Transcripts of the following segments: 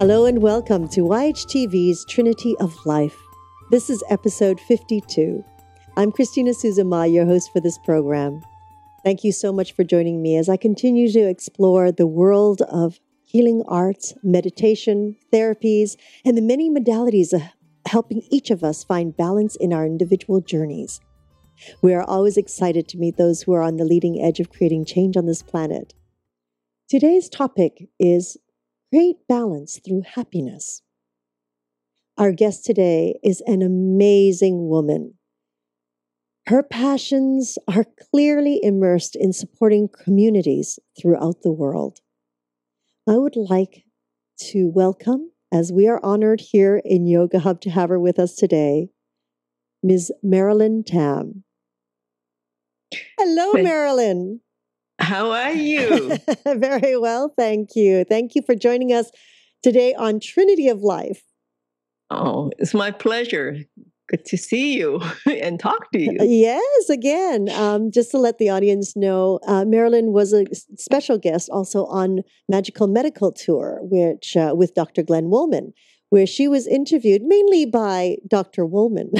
Hello and welcome to YHTV's Trinity of Life. This is episode 52. I'm Christina Suzuma, your host for this program. Thank you so much for joining me as I continue to explore the world of healing arts, meditation, therapies, and the many modalities of helping each of us find balance in our individual journeys. We are always excited to meet those who are on the leading edge of creating change on this planet. Today's topic is create balance through happiness. Our guest today is an amazing woman. Her passions are clearly immersed in supporting communities throughout the world. I would like to welcome, as we are honored here in Yoga Hub to have her with us today, Ms. Marilyn Tam. Hello, Marilyn. How are you? Very well, thank you. Thank you for joining us today on Trinity of Life. Oh, it's my pleasure. Good to see you and talk to you. Yes, again, um, just to let the audience know, uh, Marilyn was a special guest also on Magical Medical Tour, which uh, with Dr. Glenn Woolman, where she was interviewed mainly by Dr. Woolman.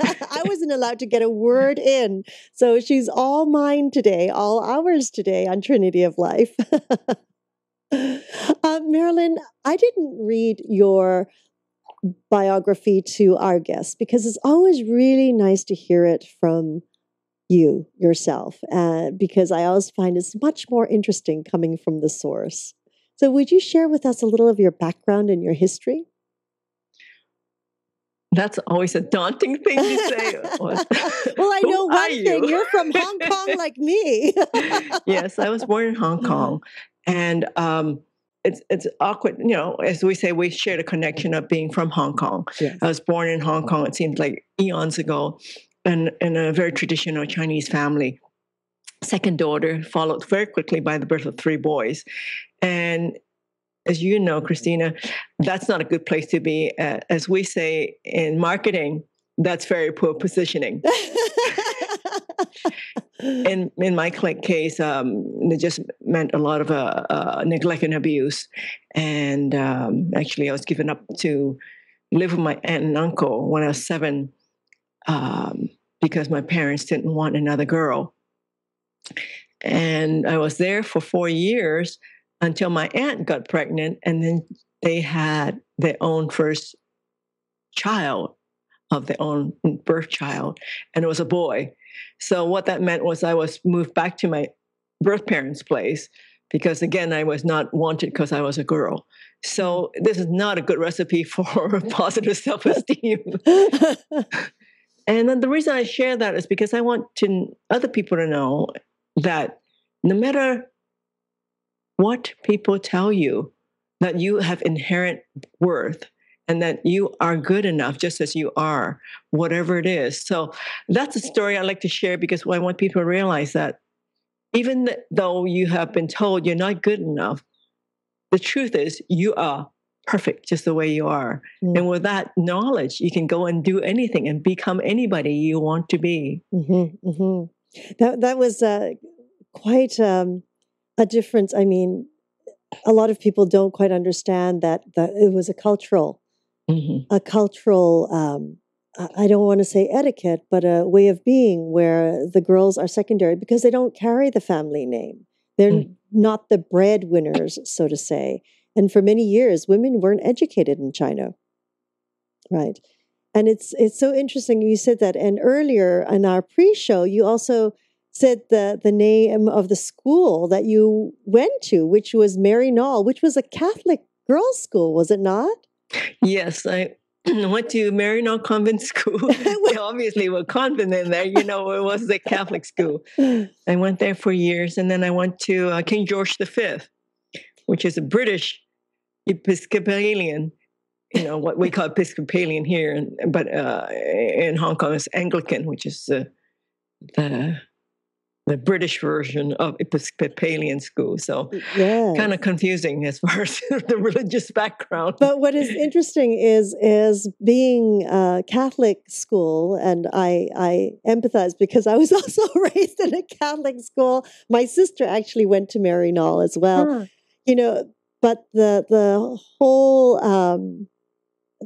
I wasn't allowed to get a word in. So she's all mine today, all ours today on Trinity of Life. uh, Marilyn, I didn't read your biography to our guests because it's always really nice to hear it from you yourself, uh, because I always find it's much more interesting coming from the source. So, would you share with us a little of your background and your history? That's always a daunting thing to say. well, I know one thing. You? You're from Hong Kong like me. yes, I was born in Hong Kong. And um, it's it's awkward, you know, as we say, we share the connection of being from Hong Kong. Yes. I was born in Hong Kong, it seems like eons ago, and in a very traditional Chinese family. Second daughter, followed very quickly by the birth of three boys. And as you know, Christina, that's not a good place to be. Uh, as we say in marketing, that's very poor positioning. in in my case, um, it just meant a lot of uh, uh, neglect and abuse. And um, actually, I was given up to live with my aunt and uncle when I was seven um, because my parents didn't want another girl. And I was there for four years until my aunt got pregnant, and then they had their own first child of their own birth child, and it was a boy. So what that meant was I was moved back to my birth parents' place because again I was not wanted because I was a girl. So this is not a good recipe for positive self-esteem. and then the reason I share that is because I want to other people to know that no matter what people tell you that you have inherent worth and that you are good enough just as you are, whatever it is. So that's a story I like to share because I want people to realize that even though you have been told you're not good enough, the truth is you are perfect just the way you are. Mm. And with that knowledge, you can go and do anything and become anybody you want to be. Mm-hmm, mm-hmm. That that was uh, quite um, a difference. I mean, a lot of people don't quite understand that that it was a cultural, mm-hmm. a cultural. Um, I don't want to say etiquette, but a way of being where the girls are secondary because they don't carry the family name. They're mm. not the breadwinners, so to say. And for many years, women weren't educated in China, right? And it's it's so interesting you said that. And earlier in our pre-show, you also said the the name of the school that you went to, which was Maryknoll, which was a Catholic girls' school, was it not? Yes, I went to Maryknoll Convent School. they obviously were convent in there, you know, it was a Catholic school. I went there for years, and then I went to uh, King George V, which is a British Episcopalian you know what we call Episcopalian here, but uh, in Hong Kong it's Anglican, which is the the the British version of Episcopalian school. So yes. kind of confusing as far as the religious background. But what is interesting is is being a Catholic school, and I I empathize because I was also raised in a Catholic school. My sister actually went to Mary Maryknoll as well. Huh. You know, but the the whole um,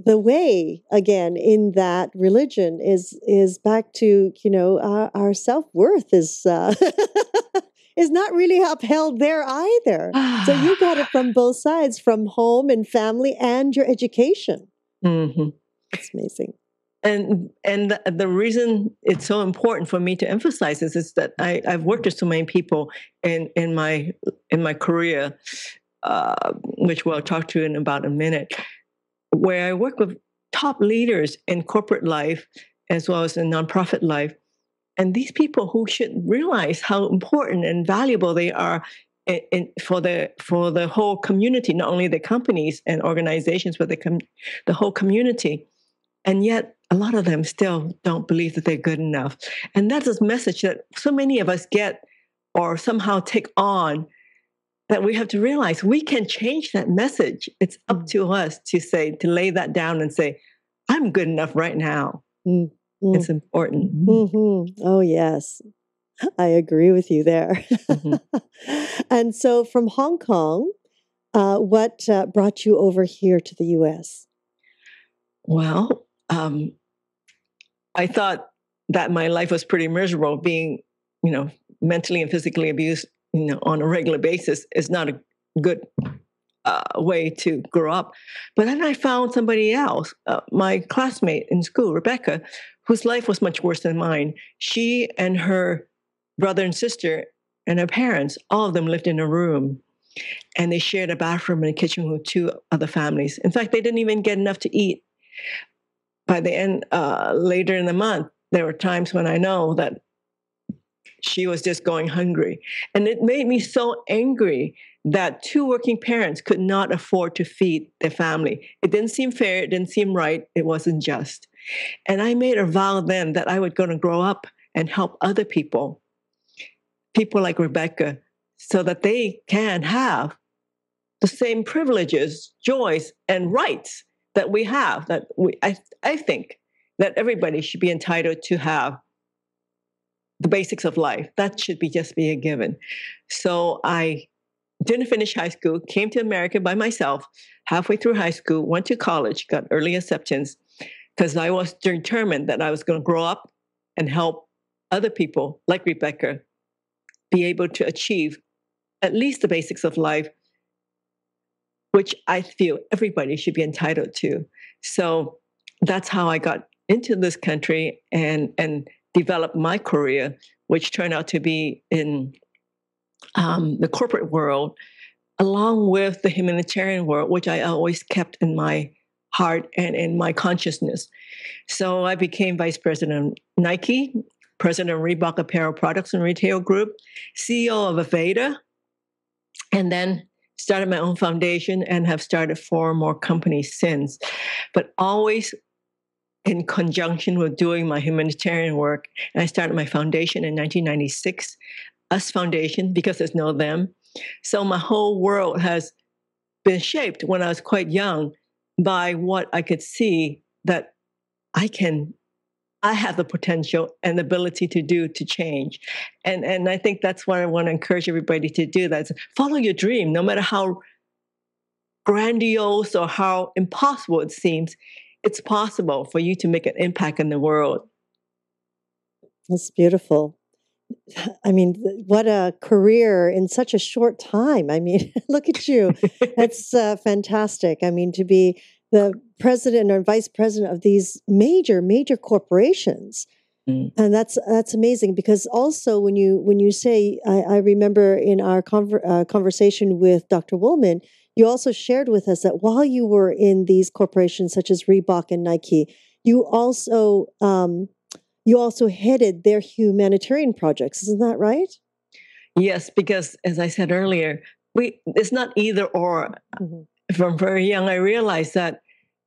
the way again in that religion is is back to you know our, our self worth is uh, is not really upheld there either. so you got it from both sides, from home and family, and your education. Mm-hmm. It's amazing. And and the, the, reason it's so important for me to emphasize this is that I, I've worked with so many people in in my in my career, uh, which we'll talk to in about a minute where I work with top leaders in corporate life as well as in nonprofit life. And these people who should realize how important and valuable they are in, in, for the for the whole community, not only the companies and organizations, but the com- the whole community. And yet, a lot of them still don't believe that they're good enough. And that's a message that so many of us get or somehow take on that we have to realize we can change that message. It's up mm. to us to say, to lay that down and say, I'm good enough right now. Mm-hmm. It's important. Mm-hmm. Oh, yes. I agree with you there. Mm-hmm. and so from Hong Kong, uh, what uh, brought you over here to the US? Well, um, I thought that my life was pretty miserable being, you know, mentally and physically abused you know, on a regular basis is not a good uh, way to grow up. But then I found somebody else, uh, my classmate in school, Rebecca, whose life was much worse than mine. She and her brother and sister and her parents, all of them lived in a room. And they shared a bathroom and a kitchen with two other families. In fact, they didn't even get enough to eat. By the end, uh, later in the month, there were times when I know that she was just going hungry. And it made me so angry that two working parents could not afford to feed their family. It didn't seem fair, it didn't seem right, it wasn't just. And I made a vow then that I was going to grow up and help other people, people like Rebecca, so that they can have the same privileges, joys, and rights that we have, that we, I, I think that everybody should be entitled to have the basics of life. That should be just be a given. So I didn't finish high school, came to America by myself, halfway through high school, went to college, got early acceptance because I was determined that I was going to grow up and help other people like Rebecca be able to achieve at least the basics of life, which I feel everybody should be entitled to. So that's how I got into this country and and developed my career, which turned out to be in um, the corporate world, along with the humanitarian world, which I always kept in my heart and in my consciousness. So I became vice president of Nike, president of Reebok Apparel Products and Retail Group, CEO of Aveda, and then started my own foundation and have started four more companies since, but always in conjunction with doing my humanitarian work. And I started my foundation in 1996, US Foundation, because there's no them. So my whole world has been shaped when I was quite young by what I could see that I can I have the potential and ability to do to change. And and I think that's what I want to encourage everybody to do. That's follow your dream, no matter how grandiose or how impossible it seems it's possible for you to make an impact in the world. That's beautiful. I mean, what a career in such a short time. I mean, look at you. That's uh, fantastic. I mean, to be the president or vice president of these major, major corporations. Mm. And that's that's amazing because also when you when you say I, I remember in our conver- uh, conversation with Dr. Woolman, you also shared with us that while you were in these corporations such as Reebok and Nike, you also um, you also headed their humanitarian projects. Isn't that right? Yes, because as I said earlier, we it's not either or. Mm-hmm. From very young, I realized that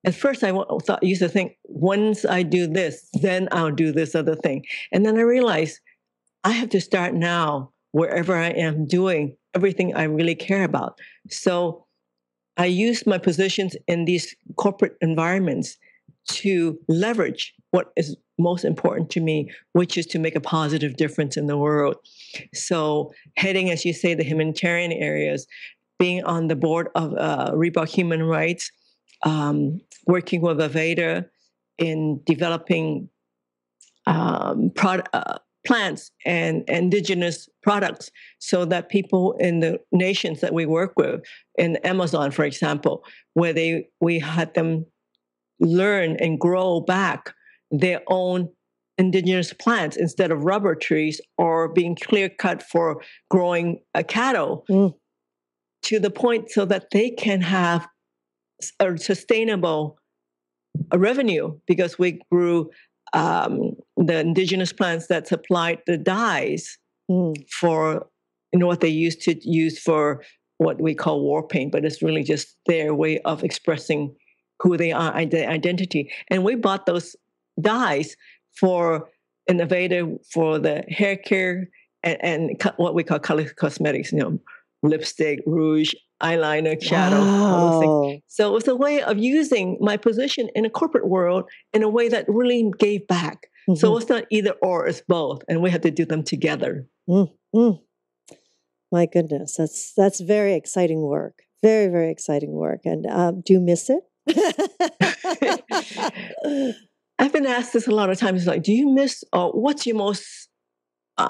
at first I thought used to think once I do this, then I'll do this other thing, and then I realized I have to start now wherever I am doing everything I really care about. So I use my positions in these corporate environments to leverage what is most important to me, which is to make a positive difference in the world. So, heading, as you say, the humanitarian areas, being on the board of uh, Reebok Human Rights, um, working with Aveda in developing um, product, uh, plants and indigenous products so that people in the nations that we work with in amazon for example where they we had them learn and grow back their own indigenous plants instead of rubber trees or being clear cut for growing a cattle mm. to the point so that they can have a sustainable revenue because we grew um, the indigenous plants that supplied the dyes mm. for you know what they used to use for what we call war paint, but it's really just their way of expressing who they are, their identity. And we bought those dyes for innovative for the hair care and, and what we call color cosmetics, you know, lipstick, rouge, eyeliner, shadow. Wow. So it was a way of using my position in a corporate world in a way that really gave back. Mm-hmm. So it's not either or, it's both. And we had to do them together. Mm-hmm. My goodness, that's that's very exciting work. Very, very exciting work. And um, do you miss it? I've been asked this a lot of times like, do you miss, or what's your most, uh,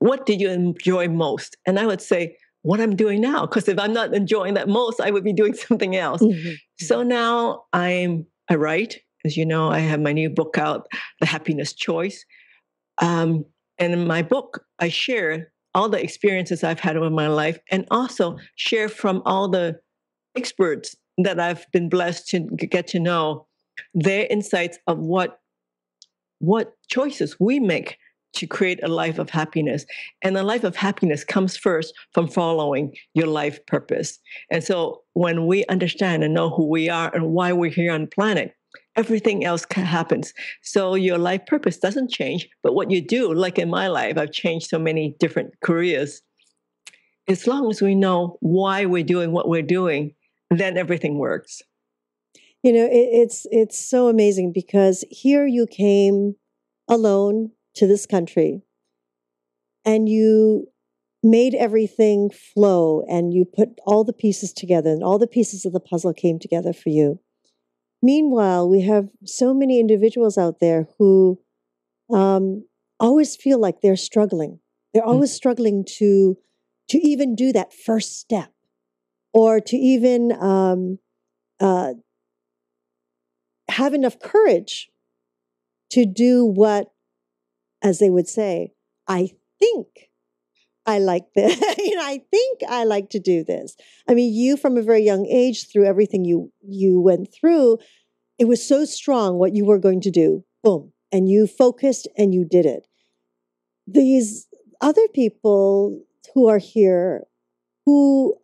what did you enjoy most? And I would say, what I'm doing now. Because if I'm not enjoying that most, I would be doing something else. Mm-hmm. So now I'm, I write. As you know, I have my new book out, The Happiness Choice. Um, and in my book, I share all the experiences I've had in my life and also share from all the experts that I've been blessed to get to know their insights of what what choices we make to create a life of happiness. And a life of happiness comes first from following your life purpose. And so when we understand and know who we are and why we're here on the planet, everything else happens. So your life purpose doesn't change, but what you do, like in my life, I've changed so many different careers. As long as we know why we're doing what we're doing, then everything works. You know, it, it's it's so amazing because here you came alone to this country and you made everything flow and you put all the pieces together and all the pieces of the puzzle came together for you. Meanwhile, we have so many individuals out there who um, always feel like they're struggling. They're mm. always mm. struggling to to even do that first step, or to even um, uh, have enough courage to do what as they would say, I think I like this. you know, I think I like to do this. I mean, you from a very young age, through everything you you went through, it was so strong what you were going to do. Boom. And you focused and you did it. These other people who are here who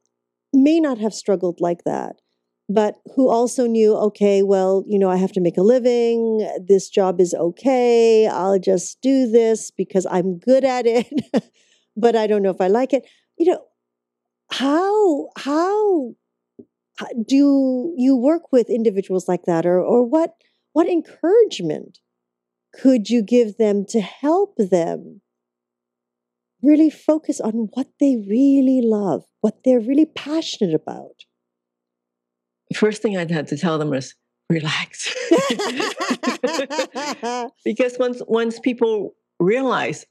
may not have struggled like that but who also knew, okay, well, you know, I have to make a living. This job is okay. I'll just do this because I'm good at it, but I don't know if I like it. You know, how how do you work with individuals like that, or or what what encouragement could you give them to help them really focus on what they really love, what they're really passionate about? First thing I'd had to tell them was relax. because once once people realize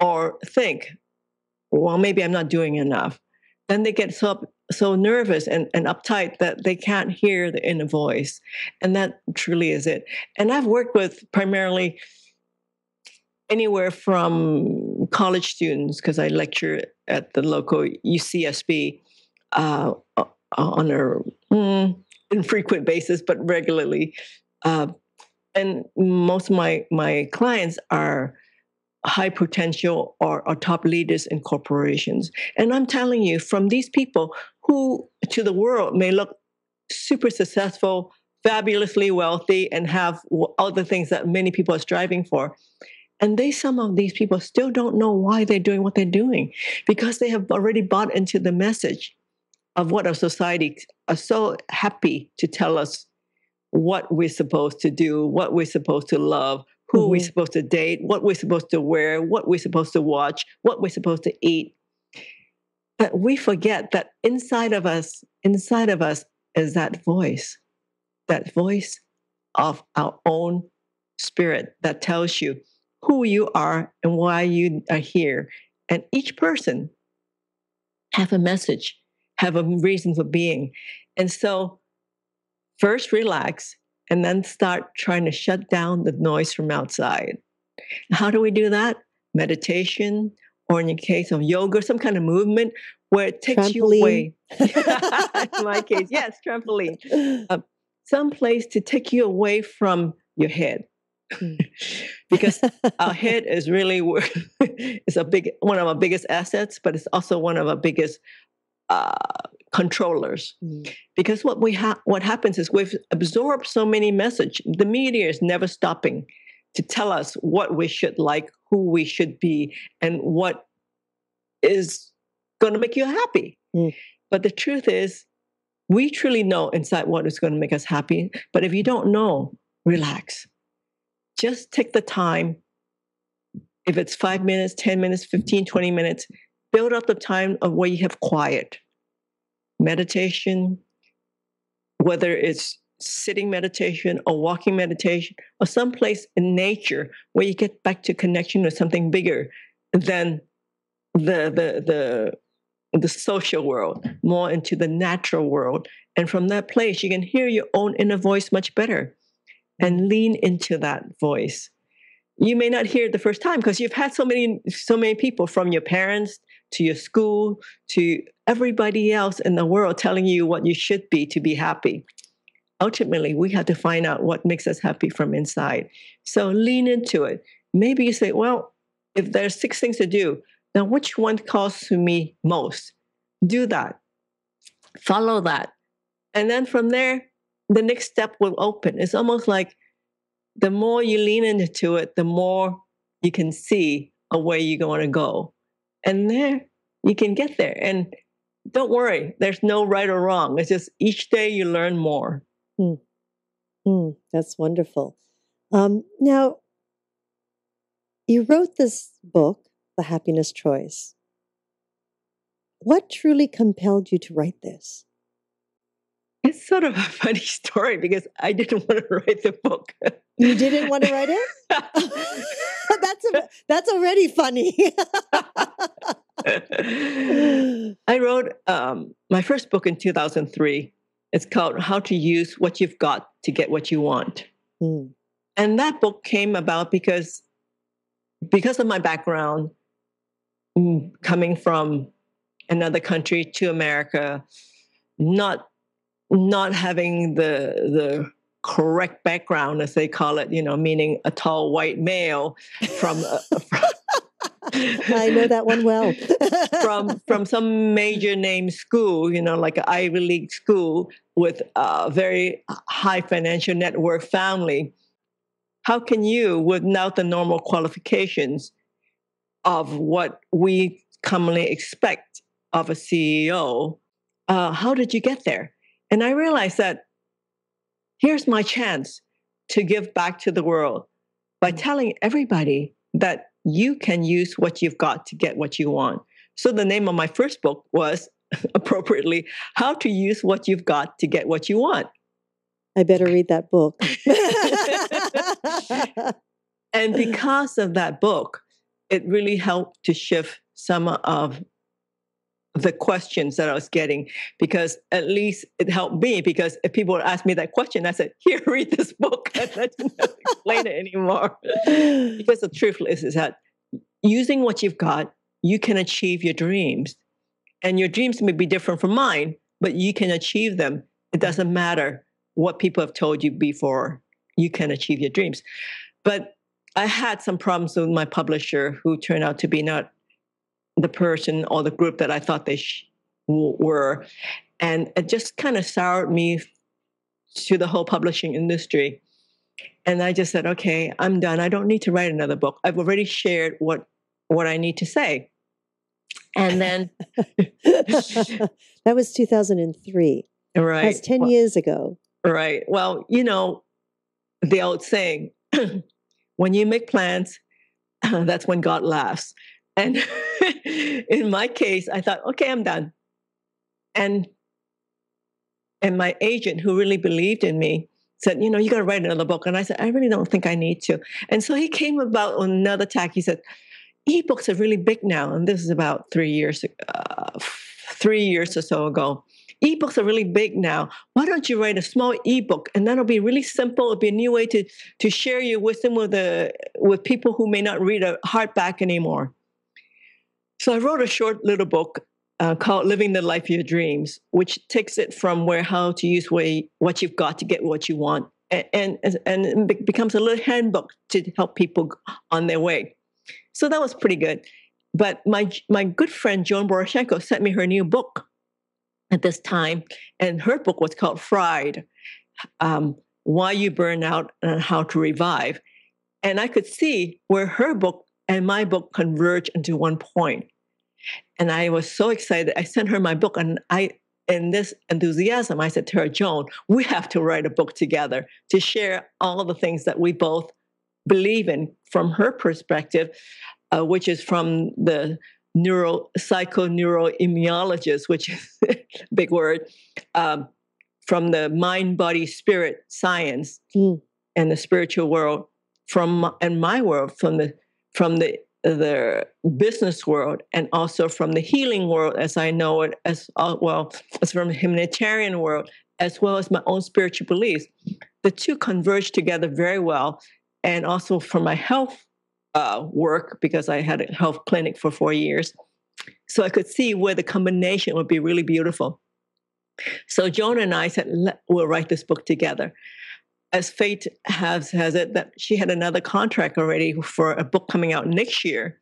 or think, well, maybe I'm not doing enough, then they get so so nervous and, and uptight that they can't hear the inner voice. And that truly is it. And I've worked with primarily anywhere from college students, because I lecture at the local UCSB, uh, on a mm, infrequent basis, but regularly. Uh, and most of my my clients are high potential or, or top leaders in corporations. And I'm telling you, from these people who to the world may look super successful, fabulously wealthy, and have all the things that many people are striving for. And they, some of these people still don't know why they're doing what they're doing because they have already bought into the message of what our society are so happy to tell us what we're supposed to do, what we're supposed to love, who mm-hmm. we're supposed to date, what we're supposed to wear, what we're supposed to watch, what we're supposed to eat. But we forget that inside of us, inside of us is that voice, that voice of our own spirit that tells you who you are and why you are here. And each person have a message, have a reason for being. And so first relax and then start trying to shut down the noise from outside. How do we do that? Meditation, or in the case of yoga, some kind of movement where it takes trampoline. you away. in my case, yes, trampoline. Uh, some place to take you away from your head. Hmm. because our head is really is a big one of our biggest assets, but it's also one of our biggest uh, controllers. Mm. Because what we have, what happens is we've absorbed so many message. The media is never stopping to tell us what we should like, who we should be, and what is going to make you happy. Mm. But the truth is, we truly know inside what is going to make us happy. But if you don't know, relax. Just take the time. If it's five minutes, 10 minutes, 15, 20 minutes, build up the time of where you have quiet meditation, whether it's sitting meditation or walking meditation or someplace in nature where you get back to connection with something bigger than the the the the social world, more into the natural world. And from that place, you can hear your own inner voice much better and lean into that voice. You may not hear it the first time because you've had so many, so many people from your parents to your school to everybody else in the world telling you what you should be to be happy ultimately we have to find out what makes us happy from inside. So lean into it. Maybe you say, well, if there's six things to do, now which one calls to me most? Do that. Follow that. And then from there, the next step will open. It's almost like the more you lean into it, the more you can see a way you're going to go. And there you can get there. And don't worry, there's no right or wrong. It's just each day you learn more. Hmm. Hmm. That's wonderful. Um, now, you wrote this book, The Happiness Choice. What truly compelled you to write this? It's sort of a funny story because I didn't want to write the book. You didn't want to write it? that's a, that's already funny. I wrote um, my first book in 2003 it's called How to Use What You've Got to Get What You Want. Mm. And that book came about because because of my background mm, coming from another country to America, not not having the the correct background as they call it, you know, meaning a tall white male from, uh, from I know that one well. from from some major name school, you know, like an Ivy League school with a very high financial network family. How can you, without the normal qualifications of what we commonly expect of a CEO, uh, how did you get there? And I realized that here's my chance to give back to the world by mm. telling everybody that you can use what you've got to get what you want. So the name of my first book was appropriately How to Use What You've Got to Get What You Want. I better read that book. and because of that book, it really helped to shift some of the questions that I was getting because at least it helped me because if people would ask me that question, I said, here, read this book. And I didn't explain it anymore. because the truth is, is that using what you've got, you can achieve your dreams. And your dreams may be different from mine, but you can achieve them. It mm. doesn't matter what people have told you before, you can achieve your dreams. But I had some problems with my publisher who turned out to be not the person or the group that I thought they sh- were. And it just kind of soured me to the whole publishing industry. And I just said, okay, I'm done. I don't need to write another book. I've already shared what what I need to say. And then that was 2003. Right. That's 10 well, years ago. Right. Well, you know, the old saying, when you make plans, that's when God laughs And in my case, I thought, okay, I'm done. And and my agent, who really believed in me, said, you know, you got to write another book. And I said, I really don't think I need to. And so he came about on another tack. He said, ebooks are really big now. And this is about three years, uh, three years or so ago. Ebooks are really big now. Why don't you write a small ebook? And that'll be really simple. It'll be a new way to, to share your wisdom with, the, with people who may not read a hardback anymore. So I wrote a short little book uh, called Living the Life of Your Dreams, which takes it from where how to use way, what you've got to get what you want. And, and, and it becomes a little handbook to help people on their way. So that was pretty good. But my, my good friend Joan Borysenko sent me her new book at this time, and her book was called Fried um, Why You Burn Out and How to Revive. And I could see where her book and my book converge into one point. And I was so excited. I sent her my book, and I, in this enthusiasm, I said to her, Joan, we have to write a book together to share all the things that we both believe in from her perspective, uh, which is from the neuro psychoneuroimmunologist, which is a big word, um, from the mind, body, spirit science mm. and the spiritual world, from and my world from the from the the business world and also from the healing world as I know it, as uh, well as from the humanitarian world, as well as my own spiritual beliefs. The two converge together very well. And also from my health uh, work, because I had a health clinic for four years. So I could see where the combination would be really beautiful. So Joan and I said, we'll write this book together as fate has has it that she had another contract already for a book coming out next year.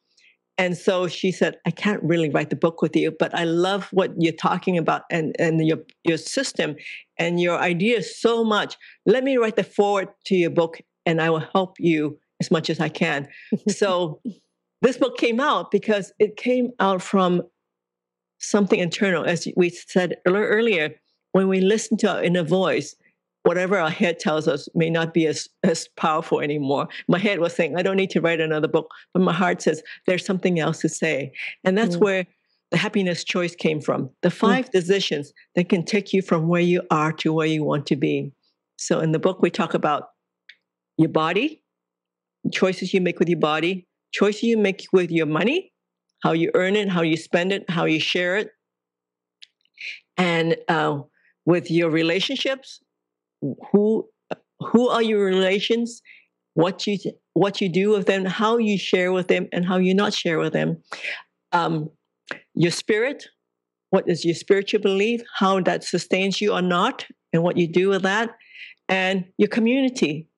And so she said i can't really write the book with you but i love what you're talking about and and your your system and your ideas so much. Let me write the foreword to your book and i will help you as much as i can. So this book came out because it came out from something internal. As we said earlier when we listen to our inner voice whatever our head tells us may not be as, as powerful anymore. My head was saying, I don't need to write another book, but my heart says, there's something else to say. And that's mm. where the happiness choice came from. The mm. five mm. decisions that can take you from where you are to where you want to be. So in the book, we talk about your body, choices you make with your body, choices you make with your money, how you earn it, how you spend it, how you share it, and uh, with your relationships, who who are your relations? What you what you do with them how you share with them and how you not share with them. Um, your spirit what is your spiritual belief how that sustains you or not and what you do with that. And your community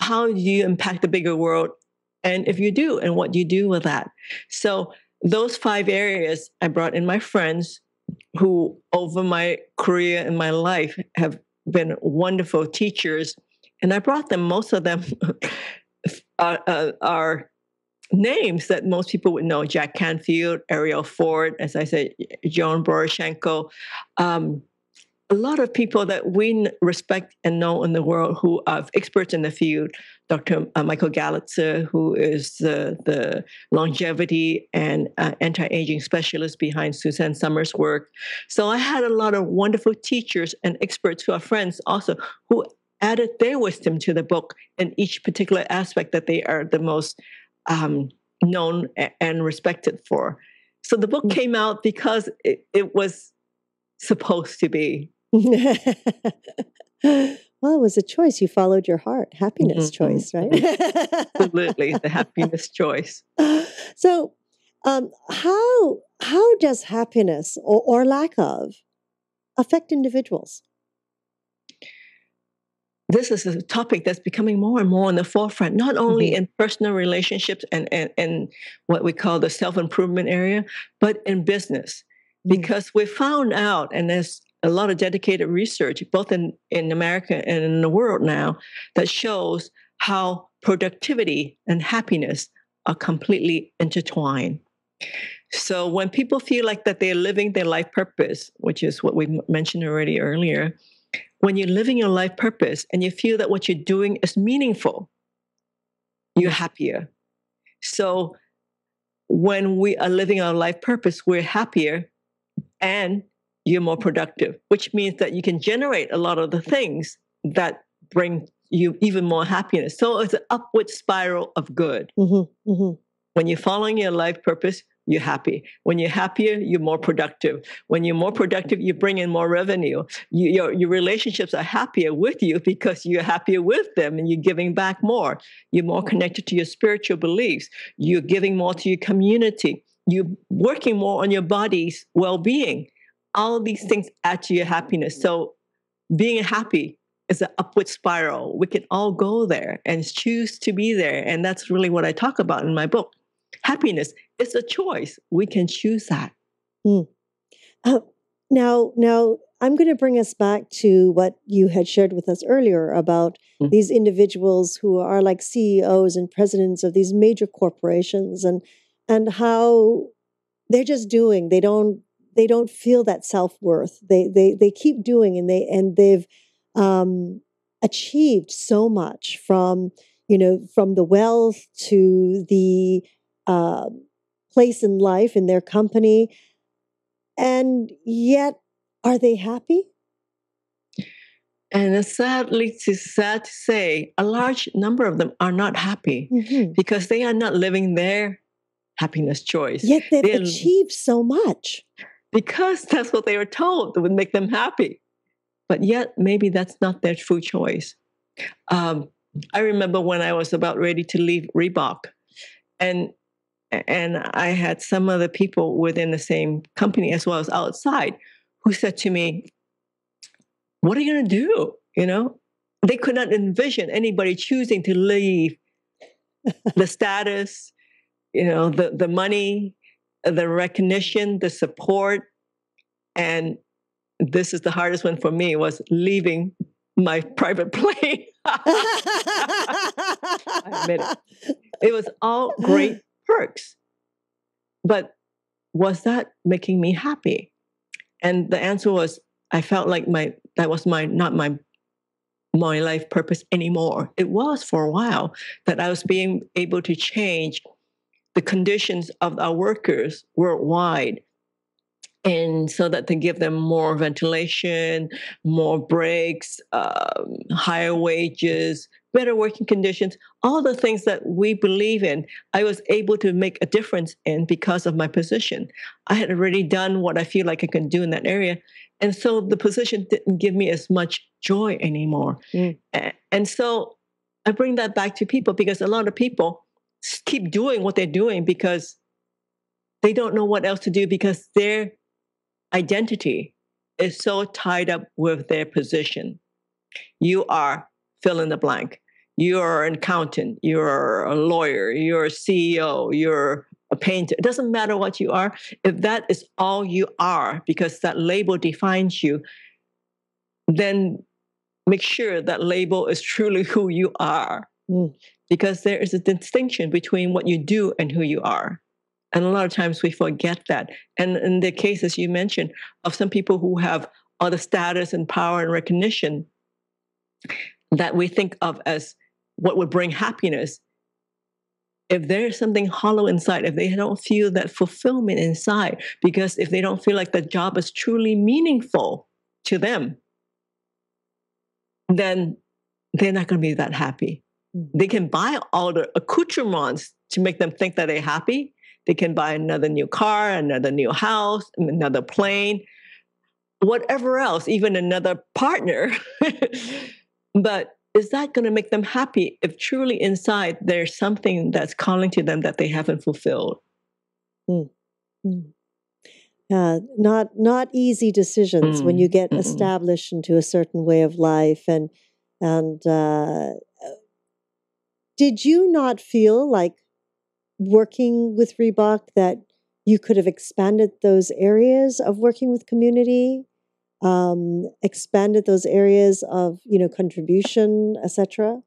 how do you impact the bigger world and if you do and what do you do with that? So those five areas i brought in my friends who over my career and my life have been wonderful teachers, and I brought them. Most of them are, uh, are, names that most people would know: Jack Canfield, Arielle Ford, as I said, Joan Borysenko. Um, a lot of people that we respect and know in the world who are experts in the field. Dr. Uh, Michael Galitzer, who is the, the longevity and uh, anti aging specialist behind Suzanne Somers' work. So I had a lot of wonderful teachers and experts who are friends also who added their wisdom to the book in each particular aspect that they are the most um, known and respected for. So the book mm. came out because it, it was supposed to be. Well, it was a choice. You followed your heart, happiness mm-hmm. choice, right? Absolutely, the happiness choice. So, um, how how does happiness or, or lack of affect individuals? this is a topic that's becoming more and more in the forefront, not only mm-hmm. in personal relationships and, and, and what we call the self improvement area, but in business. Mm-hmm. Because we found out, and there's a lot of dedicated research, both in, in America and in the world now, that shows how productivity and happiness are completely intertwined. So when people feel like that they're living their life purpose, which is what we mentioned already earlier, when you're living your life purpose and you feel that what you're doing is meaningful, you're happier. So when we are living our life purpose, we're happier and you're more productive, which means that you can generate a lot of the things that bring you even more happiness. So it's an upward spiral of good. Mm-hmm, mm-hmm. When you're following your life purpose, you're happy. When you're happier, you're more productive. When you're more productive, you bring in more revenue. You, your, your relationships are happier with you because you're happier with them and you're giving back more. You're more connected to your spiritual beliefs. You're giving more to your community. You're working more on your body's well being. All these things add to your happiness. So being happy is an upward spiral. We can all go there and choose to be there. And that's really what I talk about in my book. Happiness is a choice. We can choose that. Mm. Uh, now, now I'm going to bring us back to what you had shared with us earlier about mm. these individuals who are like CEOs and presidents of these major corporations and and how they're just doing. They don't they don't feel that self-worth. They they they keep doing and they and they've um, achieved so much from you know from the wealth to the uh, place in life in their company and yet are they happy and sadly it's sad to say a large number of them are not happy mm-hmm. because they are not living their happiness choice yet they've They're, achieved so much because that's what they were told that would make them happy but yet maybe that's not their true choice. Um, I remember when I was about ready to leave Reebok, and and I had some other people within the same company as well as outside who said to me, "What are you going to do?" You know, they could not envision anybody choosing to leave the status, you know, the the money, the recognition, the support, and this is the hardest one for me was leaving my private plane. I admit it. It was all great perks. But was that making me happy? And the answer was I felt like my that was my not my my life purpose anymore. It was for a while that I was being able to change the conditions of our workers worldwide and so that they give them more ventilation, more breaks, um, higher wages, better working conditions, all the things that we believe in, I was able to make a difference in because of my position. I had already done what I feel like I can do in that area. And so the position didn't give me as much joy anymore. Mm. And so I bring that back to people because a lot of people keep doing what they're doing because they don't know what else to do because they're identity is so tied up with their position. You are fill in the blank. You're an accountant, you're a lawyer, you're a CEO, you're a painter. It doesn't matter what you are. If that is all you are, because that label defines you, then make sure that label is truly who you are. Mm. Because there is a distinction between what you do and who you are. And a lot of times we forget that. And in the cases you mentioned of some people who have all the status and power and recognition that we think of as what would bring happiness, if there's something hollow inside, if they don't feel that fulfillment inside, because if they don't feel like the job is truly meaningful to them, then they're not going to be that happy. They can buy all the accoutrements to make them think that they're happy, they can buy another new car, another new house, another plane, whatever else, even another partner. but is that going to make them happy if truly inside there's something that's calling to them that they haven't fulfilled? Mm. Mm. Uh, not not easy decisions mm. when you get established into a certain way of life and and uh, did you not feel like working with Reebok that you could have expanded those areas of working with community, um, expanded those areas of you know contribution, etc.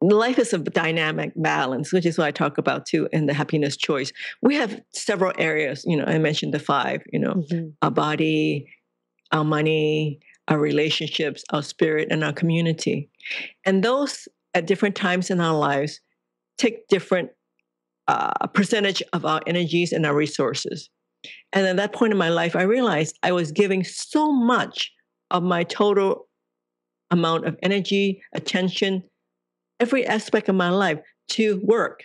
Life is a dynamic balance, which is what I talk about too in the happiness choice. We have several areas. You know, I mentioned the five. You know, mm-hmm. our body, our money, our relationships, our spirit, and our community. And those at different times in our lives take different uh, percentage of our energies and our resources. And at that point in my life, I realized I was giving so much of my total amount of energy, attention, every aspect of my life to work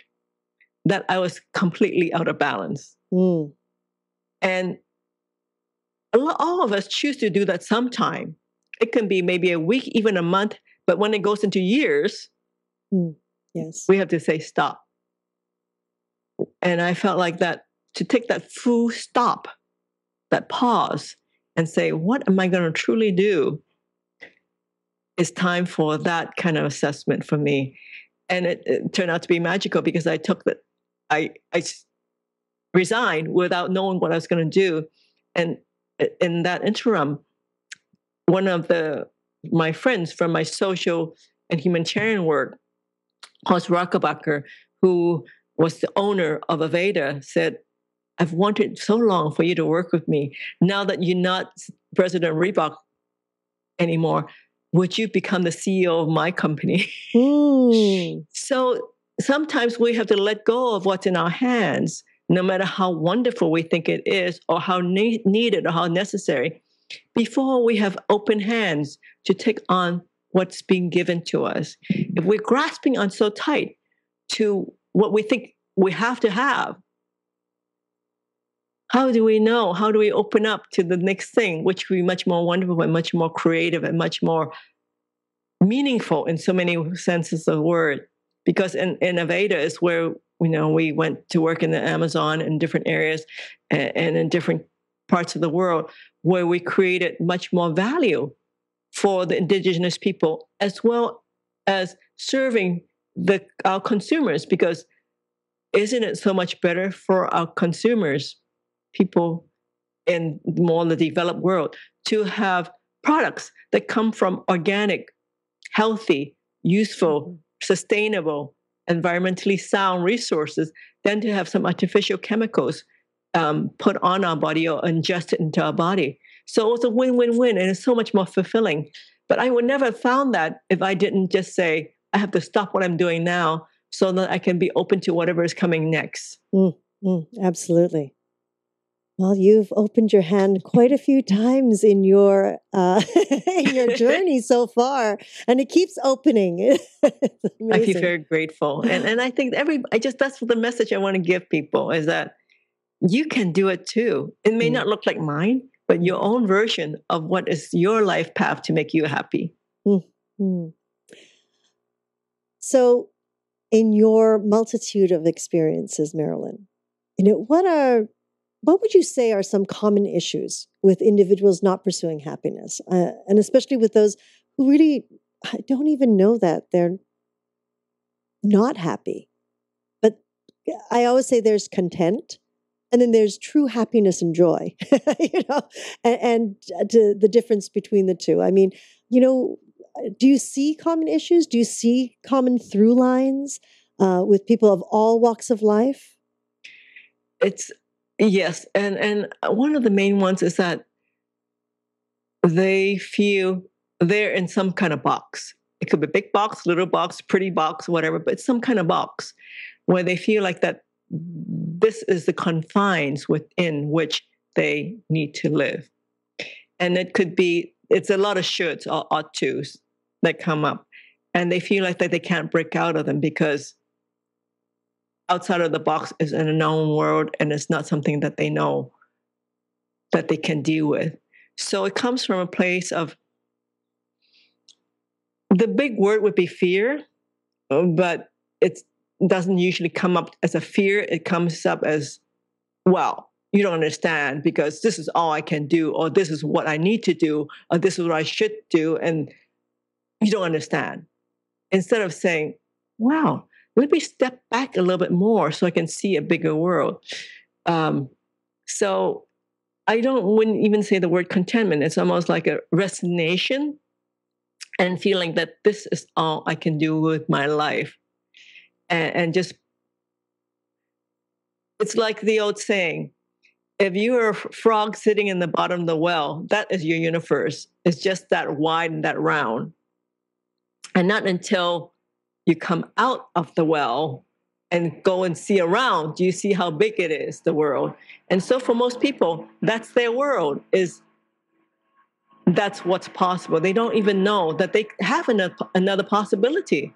that I was completely out of balance. Mm. And all of us choose to do that sometime. It can be maybe a week, even a month, but when it goes into years, mm. yes, we have to say stop. And I felt like that to take that full stop, that pause, and say, what am I going to truly do? It's time for that kind of assessment for me. And it, it turned out to be magical because I took the, I, I resigned without knowing what I was going to do. And in that interim, one of the my friends from my social and humanitarian work, Horst Rechelbacher, who was the owner of Aveda, said, I've wanted so long for you to work with me. Now that you're not President Reebok anymore, would you become the CEO of my company? Mm. so sometimes we have to let go of what's in our hands, no matter how wonderful we think it is, or how ne- needed or how necessary, before we have open hands to take on what's being given to us. If we're grasping on so tight to what we think we have to have, how do we know? How do we open up to the next thing, which will be much more wonderful and much more creative and much more meaningful in so many senses of the word? Because in, in Aveda is where you know we went to work in the Amazon in different areas and, and in different parts of the world where we created much more value for the indigenous people as well as serving the our consumers because isn't it so much better for our consumers people in more the developed world to have products that come from organic, healthy, useful, mm-hmm. sustainable, environmentally sound resources than to have some artificial chemicals um, put on our body or ingested into our body. So it was a win win win, and it's so much more fulfilling. But I would never have found that if I didn't just say, I have to stop what I'm doing now so that I can be open to whatever is coming next. Mm, mm, absolutely. Well, you've opened your hand quite a few times in your uh, in your journey so far, and it keeps opening. I feel very grateful, and and I think every I just that's the message I want to give people is that you can do it too. It may mm. not look like mine, but your own version of what is your life path to make you happy. Mm-hmm. So, in your multitude of experiences, Marilyn, you know what are what would you say are some common issues with individuals not pursuing happiness, uh, and especially with those who really don't even know that they're not happy? But I always say there's content, and then there's true happiness and joy. you know, and, and uh, to the difference between the two. I mean, you know, do you see common issues? Do you see common through lines uh, with people of all walks of life? It's Yes, and and uh, one of the main ones is that they feel they're in some kind of box. It could be big box, little box, pretty box, whatever, but some kind of box where they feel like that this is the confines within which they need to live. And it could be it's a lot of shoulds or ought tos that come up. And they feel like that they can't break out of them because outside of the box is an unknown world and it's not something that they know that they can deal with. So it comes from a place of the big word would be fear, but it doesn't usually come up as a fear. It comes up as, well, you don't understand because this is all I can do, or this is what I need to do, or this is what I should do. And you don't understand. Instead of saying, wow, let me step back a little bit more so I can see a bigger world. Um, so I don't wouldn't even say the word contentment. It's almost like a resignation and feeling that this is all I can do with my life. And, and just it's like the old saying, if you are a frog sitting in the bottom of the well, that is your universe. It's just that wide and that round. And not until you come out of the well and go and see around, do you see how big it is, the world? And so for most people, that's their world is that's what's possible. They don't even know that they have another, another possibility.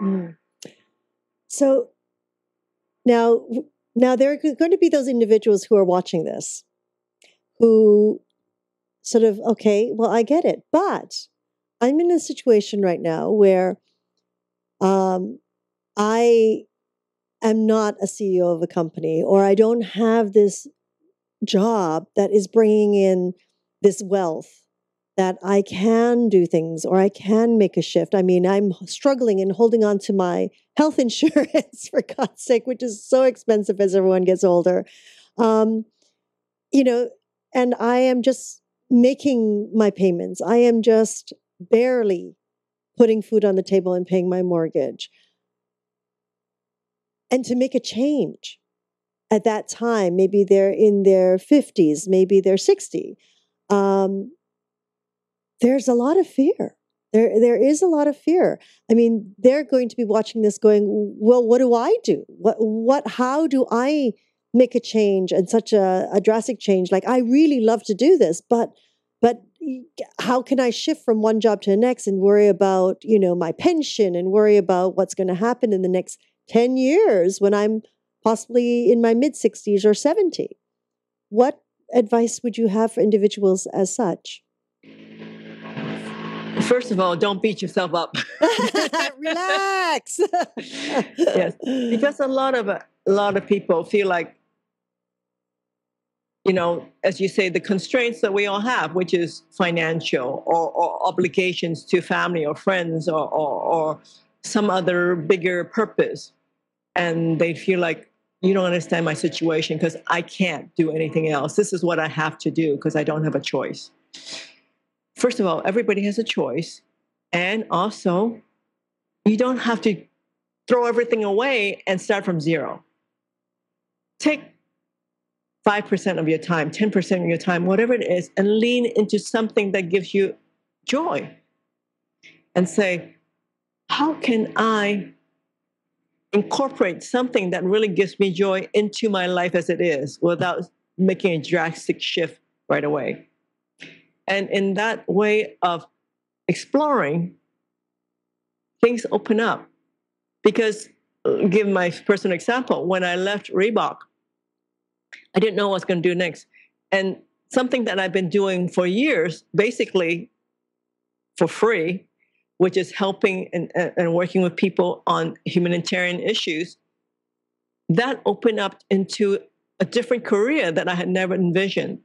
Mm. So now, now there are going to be those individuals who are watching this who sort of, okay, well, I get it, but I'm in a situation right now where um, I am not a CEO of a company or I don't have this job that is bringing in this wealth that I can do things or I can make a shift. I mean, I'm struggling and holding on to my health insurance for God's sake, which is so expensive as everyone gets older. Um, you know, and I am just making my payments. I am just barely putting food on the table and paying my mortgage. And to make a change at that time, maybe they're in their 50s, maybe they're 60. Um, there's a lot of fear. There, there is a lot of fear. I mean, they're going to be watching this, going, "Well, what do I do? What, what? How do I make a change and such a, a drastic change? Like, I really love to do this, but, but how can I shift from one job to the next and worry about, you know, my pension and worry about what's going to happen in the next ten years when I'm possibly in my mid 60s or 70? What advice would you have for individuals as such? First of all, don't beat yourself up. Relax. yes, because a lot of a lot of people feel like, you know, as you say, the constraints that we all have, which is financial or, or obligations to family or friends or, or, or some other bigger purpose, and they feel like you don't understand my situation because I can't do anything else. This is what I have to do because I don't have a choice first of all, everybody has a choice. And also, you don't have to throw everything away and start from zero. Take 5% of your time, 10% of your time, whatever it is, and lean into something that gives you joy. And say, how can I incorporate something that really gives me joy into my life as it is without making a drastic shift right away? And in that way of exploring, things open up. Because, uh, give my personal example, when I left Reebok, I didn't know what I was going to do next. And something that I've been doing for years, basically for free, which is helping and, and working with people on humanitarian issues, that opened up into a different career that I had never envisioned.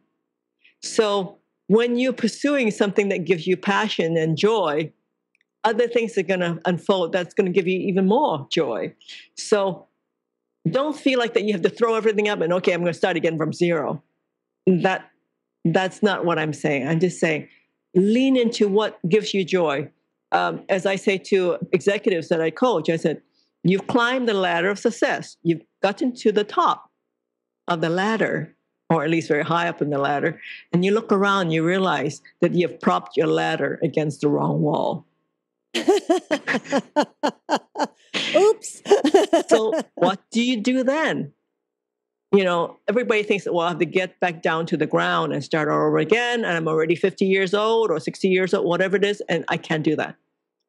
So when you're pursuing something that gives you passion and joy, other things are going to unfold that's going to give you even more joy. So don't feel like that you have to throw everything up and okay, I'm going to start again from zero. That that's not what I'm saying. I'm just saying lean into what gives you joy. Um, as I say to executives that I coach, I said, you've climbed the ladder of success. You've gotten to the top of the ladder or at least very high up in the ladder, and you look around, you realize that you have propped your ladder against the wrong wall. Oops. so, what do you do then? You know, everybody thinks that, well, I have to get back down to the ground and start all over again. And I'm already 50 years old or 60 years old, whatever it is. And I can't do that.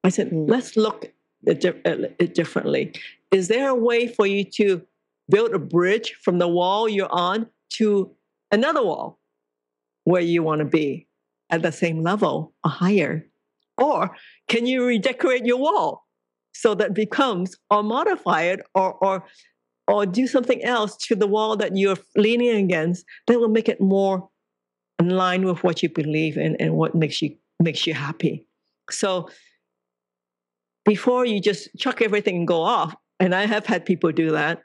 I said, mm. let's look at it differently. Is there a way for you to build a bridge from the wall you're on to another wall where you want to be at the same level or higher? Or can you redecorate your wall so that becomes or modify it or or or do something else to the wall that you're leaning against that will make it more in line with what you believe in and what makes you makes you happy. So before you just chuck everything and go off, and I have had people do that,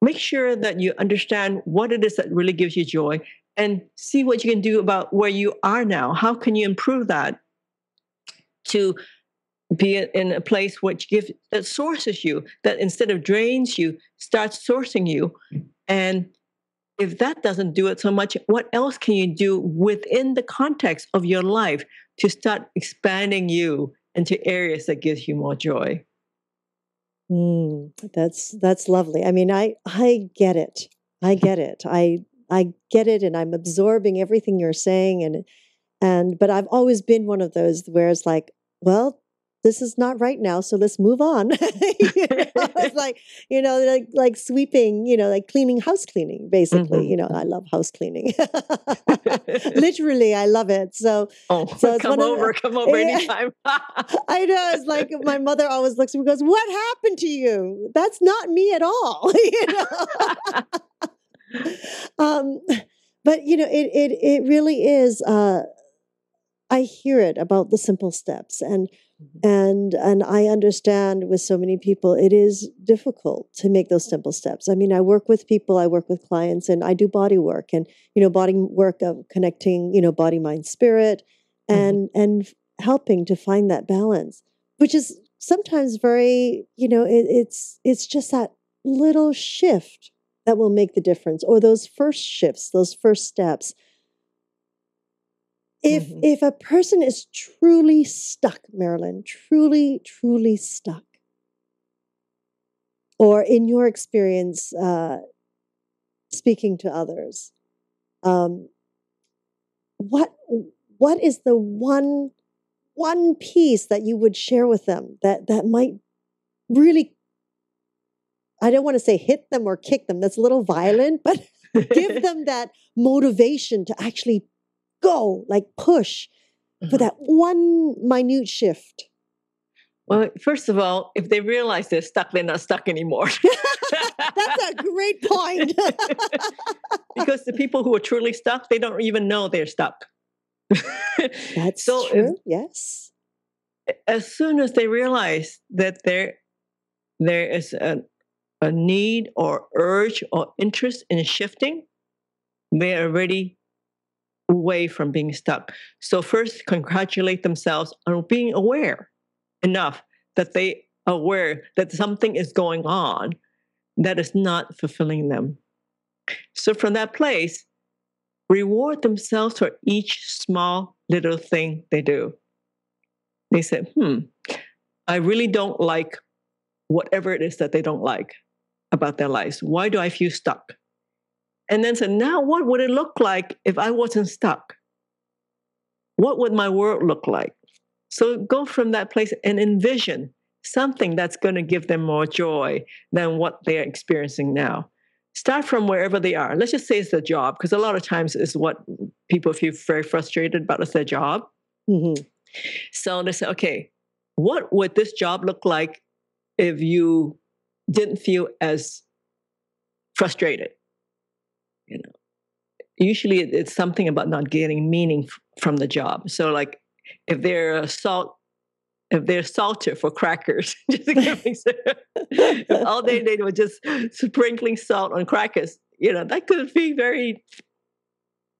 make sure that you understand what it is that really gives you joy and see what you can do about where you are now. How can you improve that to be in a place which gives that sources you, that instead of drains you, starts sourcing you. And if that doesn't do it so much, what else can you do within the context of your life to start expanding you into areas that gives you more joy? Mm, that's that's lovely. I mean, I I get it. I get it. I I get it, and I'm absorbing everything you're saying, and and but I've always been one of those where it's like, well, this is not right now, so let's move on. you know, it's like you know, like like sweeping, you know, like cleaning house cleaning, basically. Mhm. You know, I love house cleaning. Literally, I love it. So Oh, So come one of over, come over Yeah. anytime. I know it's like my mother always looks at me and goes, "What happened to you? That's not me at all." you know. um, but you know, it it it really is. Uh, I hear it about the simple steps, and mm-hmm. and and I understand with so many people, it is difficult to make those simple steps. I mean, I work with people, I work with clients, and I do body work, and you know, body work of connecting, you know, body, mind, spirit, mm-hmm. and and helping to find that balance, which is sometimes very, you know, it, it's it's just that little shift that will make the difference, or those first shifts, those first steps. If Mhm. if a person is truly stuck, Marilyn, truly, truly stuck, or in your experience, uh, speaking to others, um, what what is the one one piece that you would share with them that that might really I don't want to say hit them or kick them. That's a little violent, but give them that motivation to actually go, like push for Mhm. that one minute shift. Well, first of all, if they realize they're stuck, they're not stuck anymore. That's a great point. because the people who are truly stuck, they don't even know they're stuck. That's so if- true. yes. as soon as they realize that there there is a, a need or urge or interest in shifting, they're already away from being stuck. So first congratulate themselves on being aware enough that they are aware that something is going on that is not fulfilling them. So from that place, reward themselves for each small little thing they do they said, hmm, I really don't like whatever it is that they don't like about their lives. Why do I feel stuck? And then said, now what would it look like if I wasn't stuck? What would my world look like? So go from that place and envision something that's going to give them more joy than what they are experiencing now. Start from wherever they are. Let's just say it's their job, because a lot of times is what people feel very frustrated about is their job. Mhm. So they say, okay, what would this job look like if you didn't feel as frustrated? Usually it's something about not getting meaning from the job. So, like, if they're a salt, if they're salter for crackers, just if all day they were just sprinkling salt on crackers, you know, that could be very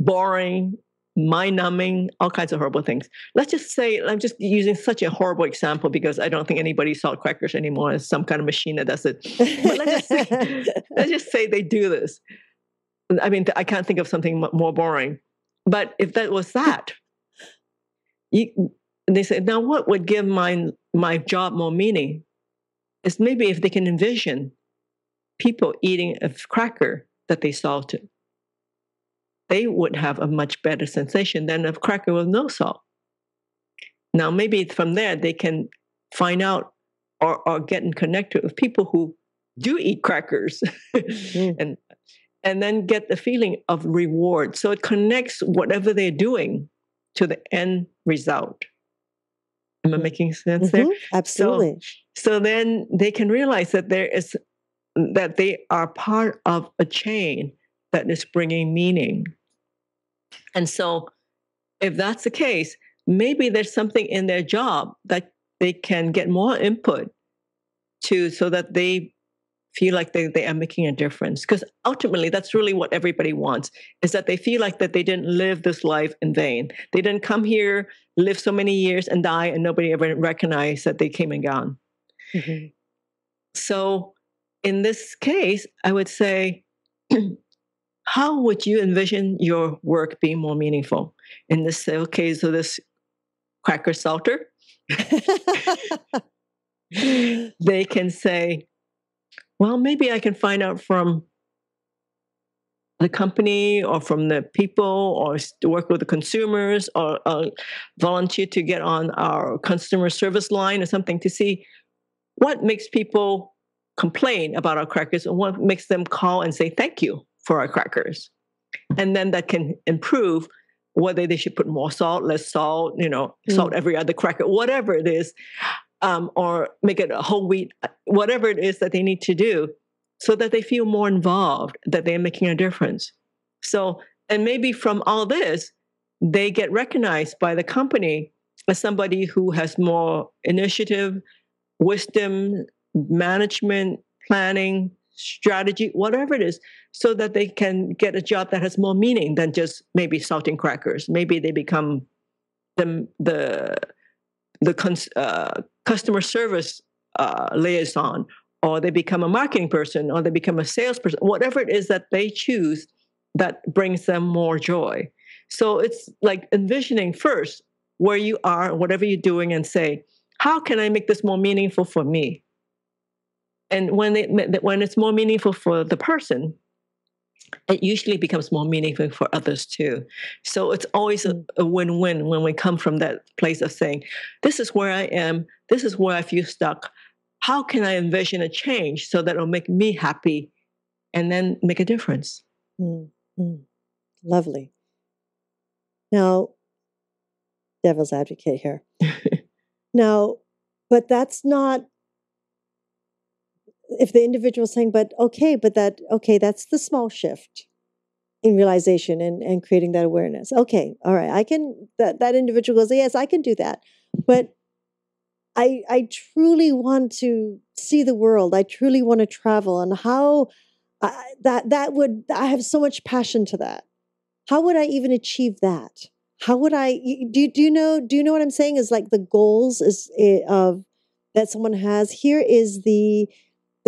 boring, mind numbing, all kinds of horrible things. Let's just say, I'm just using such a horrible example because I don't think anybody salt crackers anymore. It's some kind of machine that does it. But let's just say, let's just say they do this. I mean, I can't think of something more boring. But if that was that, you, they say, now what would give my, my job more meaning? Is maybe if they can envision people eating a cracker that they salted they would have a much better sensation than a cracker with no salt. Now, maybe from there they can find out or, or get in connected with people who do eat crackers Mm. and and then get the feeling of reward. So it connects whatever they're doing to the end result. Am I Mm. making sense there? Mhm. Absolutely. So then they can realize that there is that they are part of a chain that is bringing meaning. And so if that's the case, maybe there's something in their job that they can get more input to so that they feel like they, they are making a difference because ultimately that's really what everybody wants is that they feel like that they didn't live this life in vain. They didn't come here live so many years and die and nobody ever recognized that they came and gone. Mhm. so in this case i would say how would you envision your work being more meaningful? In this case of this cracker salter they can say, well, maybe I can find out from the company or from the people or work with the consumers or uh, volunteer to get on our customer service line or something to see what makes people complain about our crackers and what makes them call and say thank you for our crackers and then that can improve whether they should put more salt less salt you know mm. salt every other cracker whatever it is um, or make it a whole wheat whatever it is that they need to do so that they feel more involved, that they're making a difference. So, and maybe from all this, they get recognized by the company as somebody who has more initiative, wisdom, management, planning, strategy, whatever it is, so that they can get a job that has more meaning than just maybe salting crackers. Maybe they become the the the uh, customer service uh, liaison or they become a marketing person or they become a salesperson, whatever it is that they choose that brings them more joy. So it's like envisioning first where you are, whatever you're doing, and say, how can I make this more meaningful for me? And when it, when it's more meaningful for the person, it usually becomes more meaningful for others too. So it's always a, a win win when we come from that place of saying, This is where I am, this is where I feel stuck how can I envision a change so that it'll make me happy and then make a difference? Mm-hmm. Lovely. Now, devil's advocate here. now, but that's not if the individual is saying, but okay, but that okay, that's the small shift in realization and, and creating that awareness. Okay, all right, I can that that individual goes, yes, I can do that. But I I truly want to see the world. I truly want to travel, and how I, that that would I have so much passion to that. How would I even achieve that? How would I do? Do you know? Do you know what I'm saying? Is like the goals is eh, of that someone has. Here is the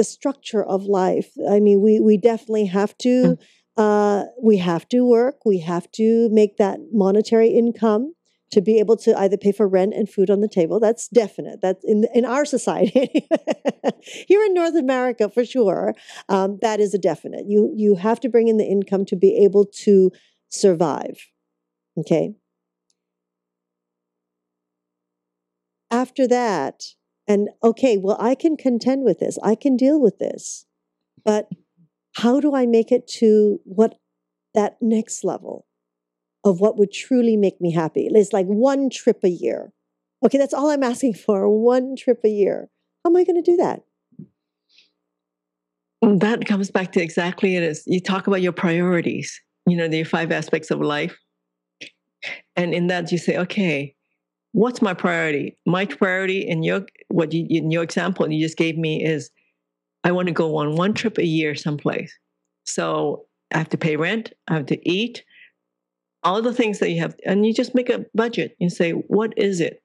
the structure of life. I mean, we we definitely have to. Mm. Uh, we have to work. We have to make that monetary income to be able to either pay for rent and food on the table. That's definite. That's in in our society. Here in North America, for sure, um, that is a definite. You you have to bring in the income to be able to survive. Okay. After that, and okay, well, I can contend with this. I can deal with this, but how do I make it to what that next level? of what would truly make me happy. It's like one trip a year. Okay, that's all I'm asking for one trip a year. How am I going to do that? That comes back to exactly it is. You talk about your priorities, you know, the five aspects of life. And in that, you say, okay, what's my priority? My priority in your what you, in your example you just gave me is I want to go on one trip a year someplace. So I have to pay rent, I have to eat, all the things that you have, and you just make a budget and say, what is it?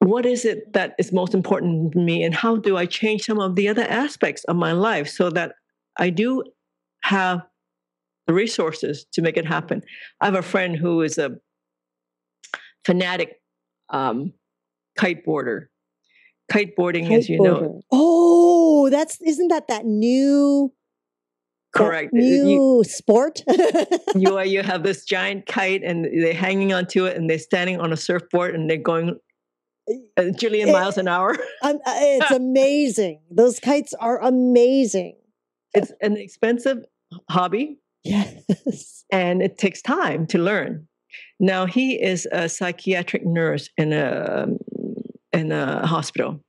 What is it that is most important to me, and how do I change some of the other aspects of my life so that I do have the resources to make it happen? I have a friend who is a fanatic um, kiteboarder. Kiteboarding, kite as you know. Oh, that's isn't that that new Correct. Uh, new you, sport. you you have this giant kite and they're hanging onto it and they're standing on a surfboard and they're going a jillion it, miles an hour. Uh, it's amazing. Those kites are amazing. It's an expensive hobby. Yes. And it takes time to learn. Now he is a psychiatric nurse in a um, in a hospital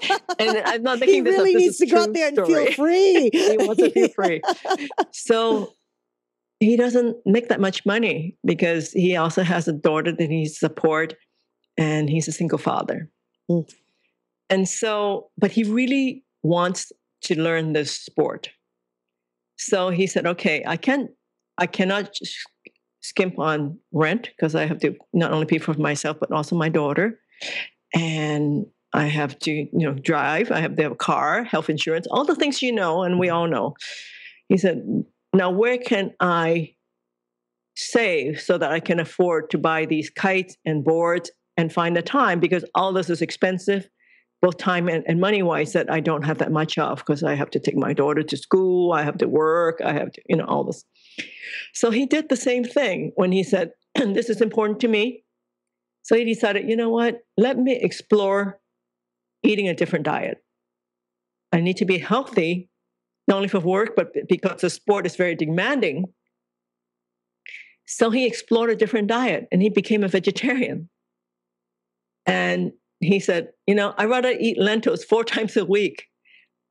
and I'm not making he this really up. This needs to go out there and story. feel free. he wants to feel free. So he doesn't make that much money because he also has a daughter that he support, and he's a single father. Mm. And so, but he really wants to learn this sport. So he said, "Okay, I can't. I cannot skimp on rent because I have to not only pay for myself but also my daughter, and I have to, you know, drive. I have to have a car, health insurance, all the things you know, and we mm-hmm. all know. He said, "Now, where can I save so that I can afford to buy these kites and boards and find the time because all this is expensive. both time and, and money wise that I don't have that much of because I have to take my daughter to school, I have to work, I have to, you know, all this. So he did the same thing when he said, This is important to me. So he decided, you know what? Let me explore eating a different diet. I need to be healthy, not only for work, but because the sport is very demanding. So he explored a different diet and he became a vegetarian. And he said, you know, I'd rather eat lentils four times a week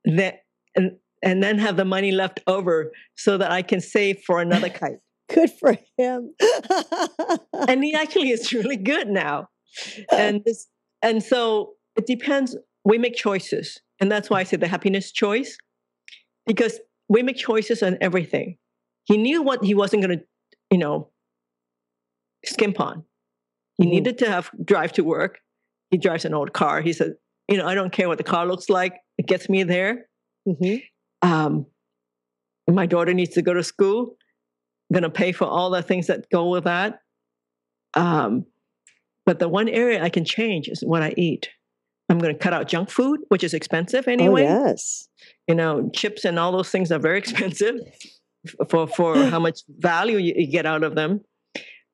than, and, and then have the money left over so that I can save for another kite. Good for him. and he actually is really good now. And this, and so it depends. We make choices. And that's why I said the happiness choice, because we make choices on everything. He knew what he wasn't going to, you know, skimp on. He mm-hmm. needed to have drive to work. He drives an old car. He said, you know, I don't care what the car looks like. It gets me there. Mm-hmm. Um, my daughter needs to go to school going to pay for all the things that go with that. Um, but the one area I can change is what I eat. I'm going to cut out junk food, which is expensive oh, anyway. Oh, yes. You know, chips and all those things are very expensive for for how much value you, you get out of them.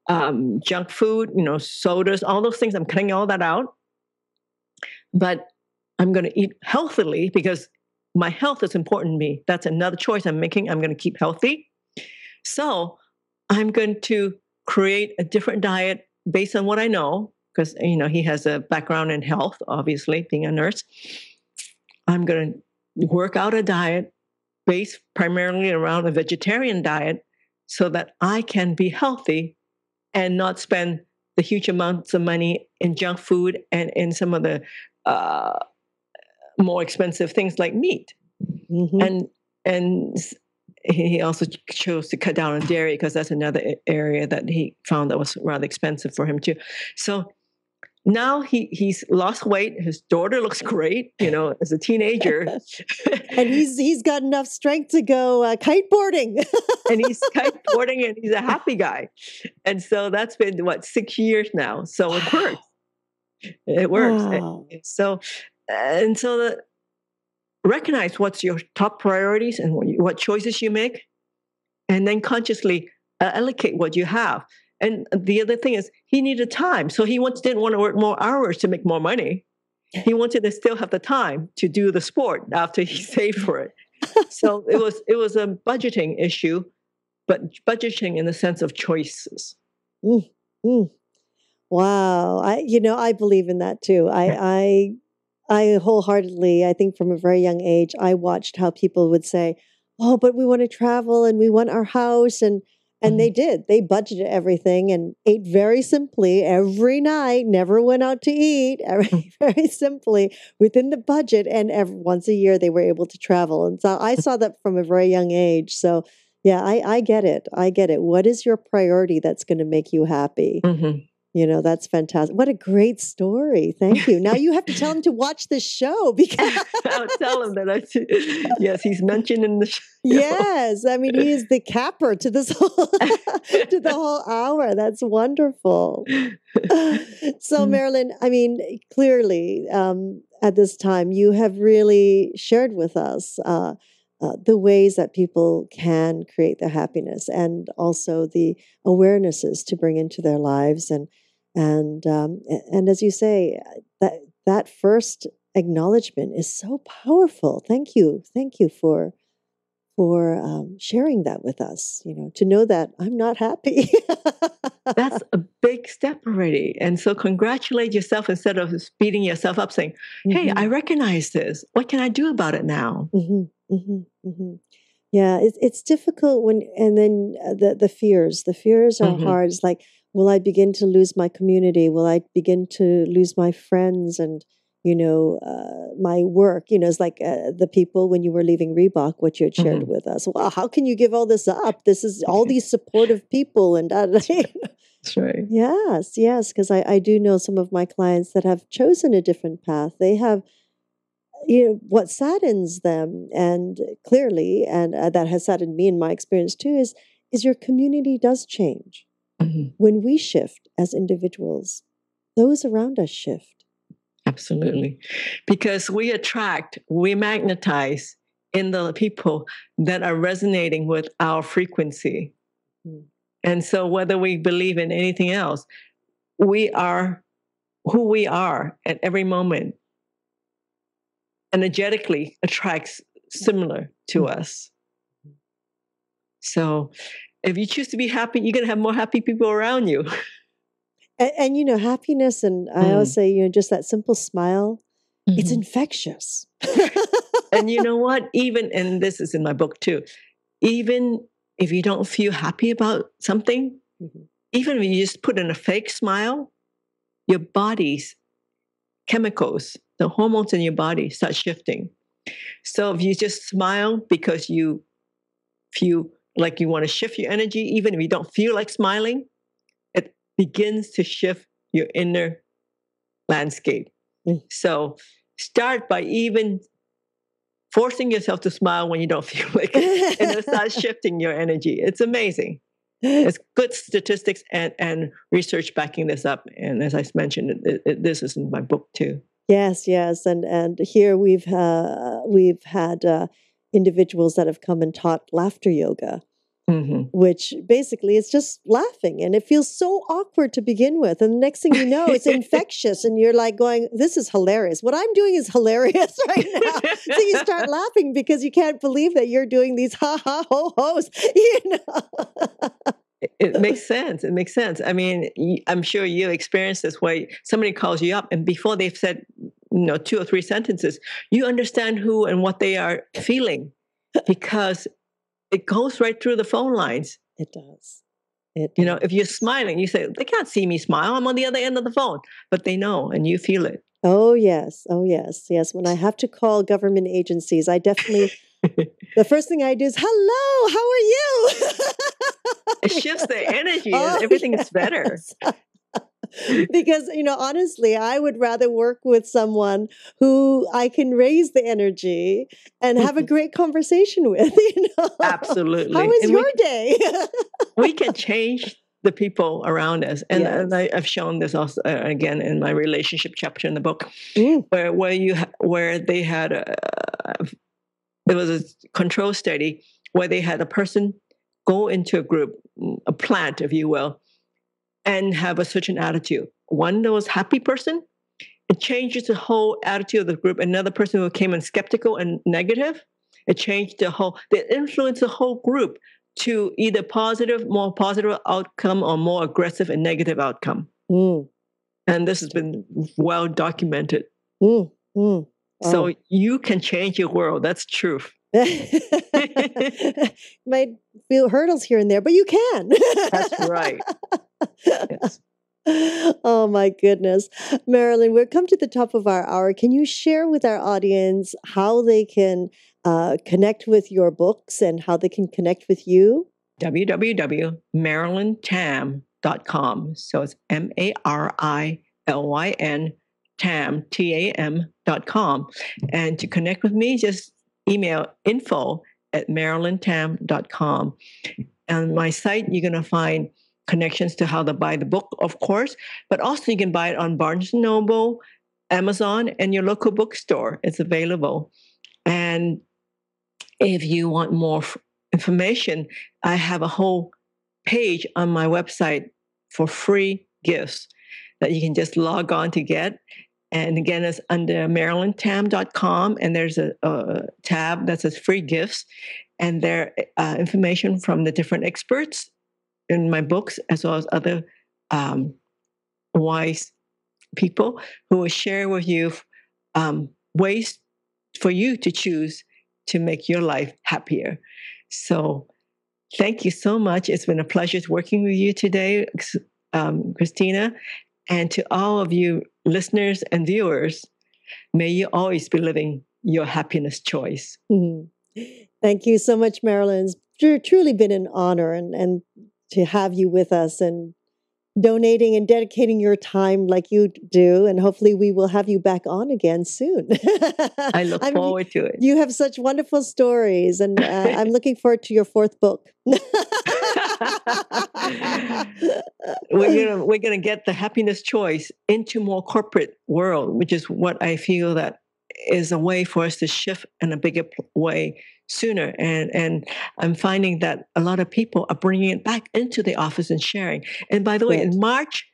Um, junk food, you know, sodas, all those things. I'm cutting all that out. But I'm going to eat healthily because my health is important to me. That's another choice I'm making. I'm going to keep healthy. So I'm going to create a different diet based on what I know, because you know he has a background in health, obviously being a nurse. I'm going to work out a diet based primarily around a vegetarian diet so that I can be healthy and not spend the huge amounts of money in junk food and in some of the uh, more expensive things like meat. Mm-hmm. And and he also chose to cut down on dairy because that's another area that he found that was rather expensive for him too. So now he he's lost weight. His daughter looks great, you know, as a teenager, and he's he's got enough strength to go uh, kiteboarding. and he's kiteboarding, and he's a happy guy. And so that's been what six years now. So it works. It works. Wow. So and so the recognize what's your top priorities and what choices you make, and then consciously uh, allocate what you have. And the other thing is, he needed time, so he once didn't want to work more hours to make more money. He wanted to still have the time to do the sport after he saved for it. so it was it was a budgeting issue, but budgeting in the sense of choices. Mm, mm. Wow, I you know I believe in that too. I I I wholeheartedly, I think from a very young age, I watched how people would say, "Oh, but we want to travel and we want our house," and and mm-hmm. they did. They budgeted everything and ate very simply every night. Never went out to eat. Very, very simply within the budget, and every, once a year they were able to travel. And so I saw that from a very young age. So yeah, I, I get it. I get it. What is your priority that's going to make you happy? Mm-hmm. You know, that's fantastic. What a great story. Thank you. Now you have to tell him to watch this show because I'll tell him that I yes, he's mentioned in the show. Yes. I mean, he is the capper to this whole to the whole hour. That's wonderful. so mm. Marilyn, I mean, clearly, um, at this time, you have really shared with us uh, uh, the ways that people can create their happiness and also the awarenesses to bring into their lives and and um, and as you say that that first acknowledgement is so powerful. Thank you. Thank you for for um, sharing that with us you know to know that i'm not happy that's a big step already and so congratulate yourself instead of beating yourself up saying hey mm-hmm. i recognize this what can i do about it now mm-hmm. Mm-hmm, mm-hmm. Yeah, it's it's difficult when, and then uh, the the fears. The fears are mm-hmm. hard. It's like, will I begin to lose my community? Will I begin to lose my friends and you know uh, my work? You know, it's like uh, the people when you were leaving Reebok, what you had shared mm-hmm. with us. Well, how can you give all this up? This is all these supportive people and. That's right. Yes, yes, because I, I do know some of my clients that have chosen a different path. They have you know what saddens them and clearly and uh, that has saddened me in my experience too is is your community does change mm-hmm. when we shift as individuals those around us shift Absolutely. Because we attract, we magnetize in the people that are resonating with our frequency. Mm. And so, whether we believe in anything else, we are who we are at every moment energetically attracts similar to mm. us. So, if you choose to be happy, you're going to have more happy people around you. And, and you know, happiness, and I mm. always say, you know, just that simple smile, mm-hmm. it's infectious. and you know what? Even, and this is in my book too, even if you don't feel happy about something, mm-hmm. even if you just put in a fake smile, your body's chemicals, the hormones in your body start shifting. So if you just smile because you feel like you want to shift your energy, even if you don't feel like smiling, begins to shift your inner landscape. Mm. So start by even forcing yourself to smile when you don't feel like it and it starts shifting your energy. It's amazing. It's good statistics and, and research backing this up. And as I mentioned, it, it, this is in my book too. Yes, yes, and and here we've uh, we've had uh, individuals that have come and taught laughter yoga, Mm-hmm. Which basically is just laughing and it feels so awkward to begin with. And the next thing you know, it's infectious and you're like going, This is hilarious. What I'm doing is hilarious right now. so you start laughing because you can't believe that you're doing these ha ha ho ho's. You know? it makes sense. It makes sense. I mean, I'm sure you experienced this where somebody calls you up and before they've said, you know, two or three sentences, you understand who and what they are feeling because it goes right through the phone lines. It does. It you know, if you're smiling, you say, they can't see me smile. I'm on the other end of the phone, but they know and you feel it. Oh, yes. Oh, yes. Yes. When I have to call government agencies, I definitely, the first thing I do is, hello, how are you? it shifts the energy. Oh, Everything yes. is better. because you know honestly i would rather work with someone who i can raise the energy and have a great conversation with you know absolutely how is and your we, day we can change the people around us and, yes. and I, have shown this also uh, again in my relationship chapter in the book mm. where where you ha- where they had a, there was a control study where they had a person go into a group a plant if you will and have a certain attitude. One that was happy person, it changes the whole attitude of the group. Another person who came in skeptical and negative, it changed the whole, they influenced the whole group to either positive, more positive outcome or more aggressive and negative outcome. Mm. And this has been well documented. Mm. Mm. Oh. So you can change your world. That's truth. Might feel hurdles here and there, but you can. That's right. Yes. Oh my goodness. Marilyn, we've come to the top of our hour. Can you share with our audience how they can uh, connect with your books and how they can connect with you? www.marilyntam.com. So it's M A R I L Y N TAM, T A M.com. And to connect with me, just email info at marilyntam.com. And my site, you're going to find connections to how to buy the book, of course, but also you can buy it on Barnes & Noble, Amazon, and your local bookstore. It's available. And if you want more information, I have a whole page on my website for free gifts that you can just log on to get. And again, it's under marilyntam.com, and there's a, a, tab that says free gifts, and there uh, information from the different experts in my books, as well as other um, wise people who will share with you um, ways for you to choose to make your life happier. So, thank you so much. It's been a pleasure working with you today, um, Christina. And to all of you listeners and viewers, may you always be living your happiness choice. Mm-hmm. Thank you so much, Marilyn. It's truly been an honor and, and to have you with us and donating and dedicating your time like you do. And hopefully, we will have you back on again soon. I look I forward to it. You have such wonderful stories, and uh, I'm looking forward to your fourth book. we're gonna we're gonna get the happiness choice into more corporate world, which is what I feel that is a way for us to shift in a bigger way sooner. And and I'm finding that a lot of people are bringing it back into the office and sharing. And by the way, in March,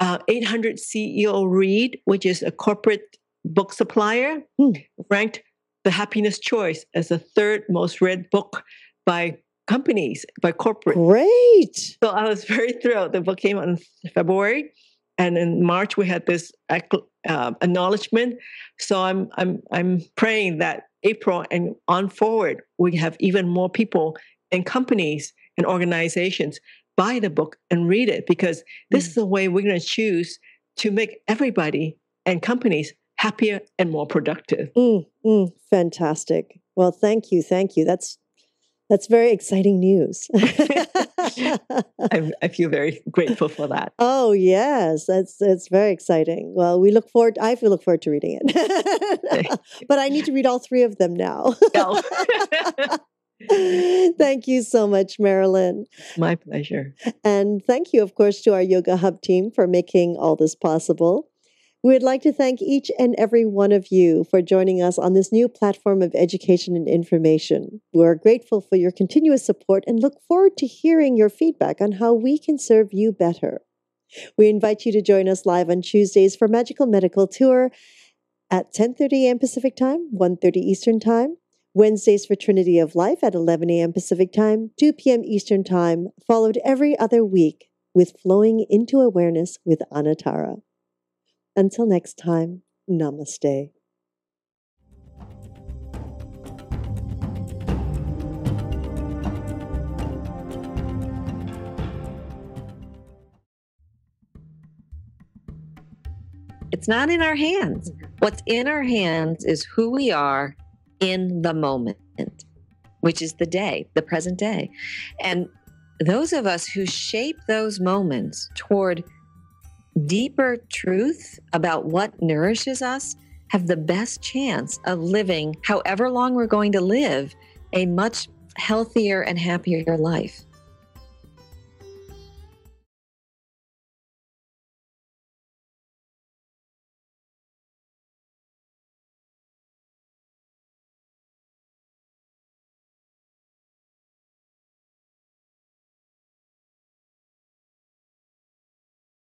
uh, 800 CEO Read, which is a corporate book supplier, hmm. ranked The Happiness Choice as the third most read book by companies, by corporate. Great. So I was very thrilled. The book came out in February. And in March we had this uh, acknowledgement. So I'm I'm I'm praying that April and on forward we have even more people and companies and organizations buy the book and read it because this mm. is the way we're going to choose to make everybody and companies happier and more productive. Mm, mm, fantastic. Well, thank you, thank you. That's that's very exciting news. I, I, feel very grateful for that. Oh yes, that's that's very exciting. Well, we look forward. I feel look forward to reading it, but I need to read all three of them now. thank you so much, Marilyn. My pleasure. And thank you, of course, to our Yoga Hub team for making all this possible. We'd like to thank each and every one of you for joining us on this new platform of education and information. We're grateful for your continuous support and look forward to hearing your feedback on how we can serve you better. We invite you to join us live on Tuesdays for Magical Medical Tour at 10:30 a.m. Pacific Time, 1:30 Eastern Time. Wednesdays for Trinity of Life at 11 a.m. Pacific Time, 2 p.m. Eastern Time, followed every other week with Flowing into Awareness with Anatara. Until next time, namaste. It's not in our hands. What's in our hands is who we are in the moment, which is the day, the present day. And those of us who shape those moments toward deeper truth about what nourishes us have the best chance of living, however long we're going to live, a much healthier and happier life.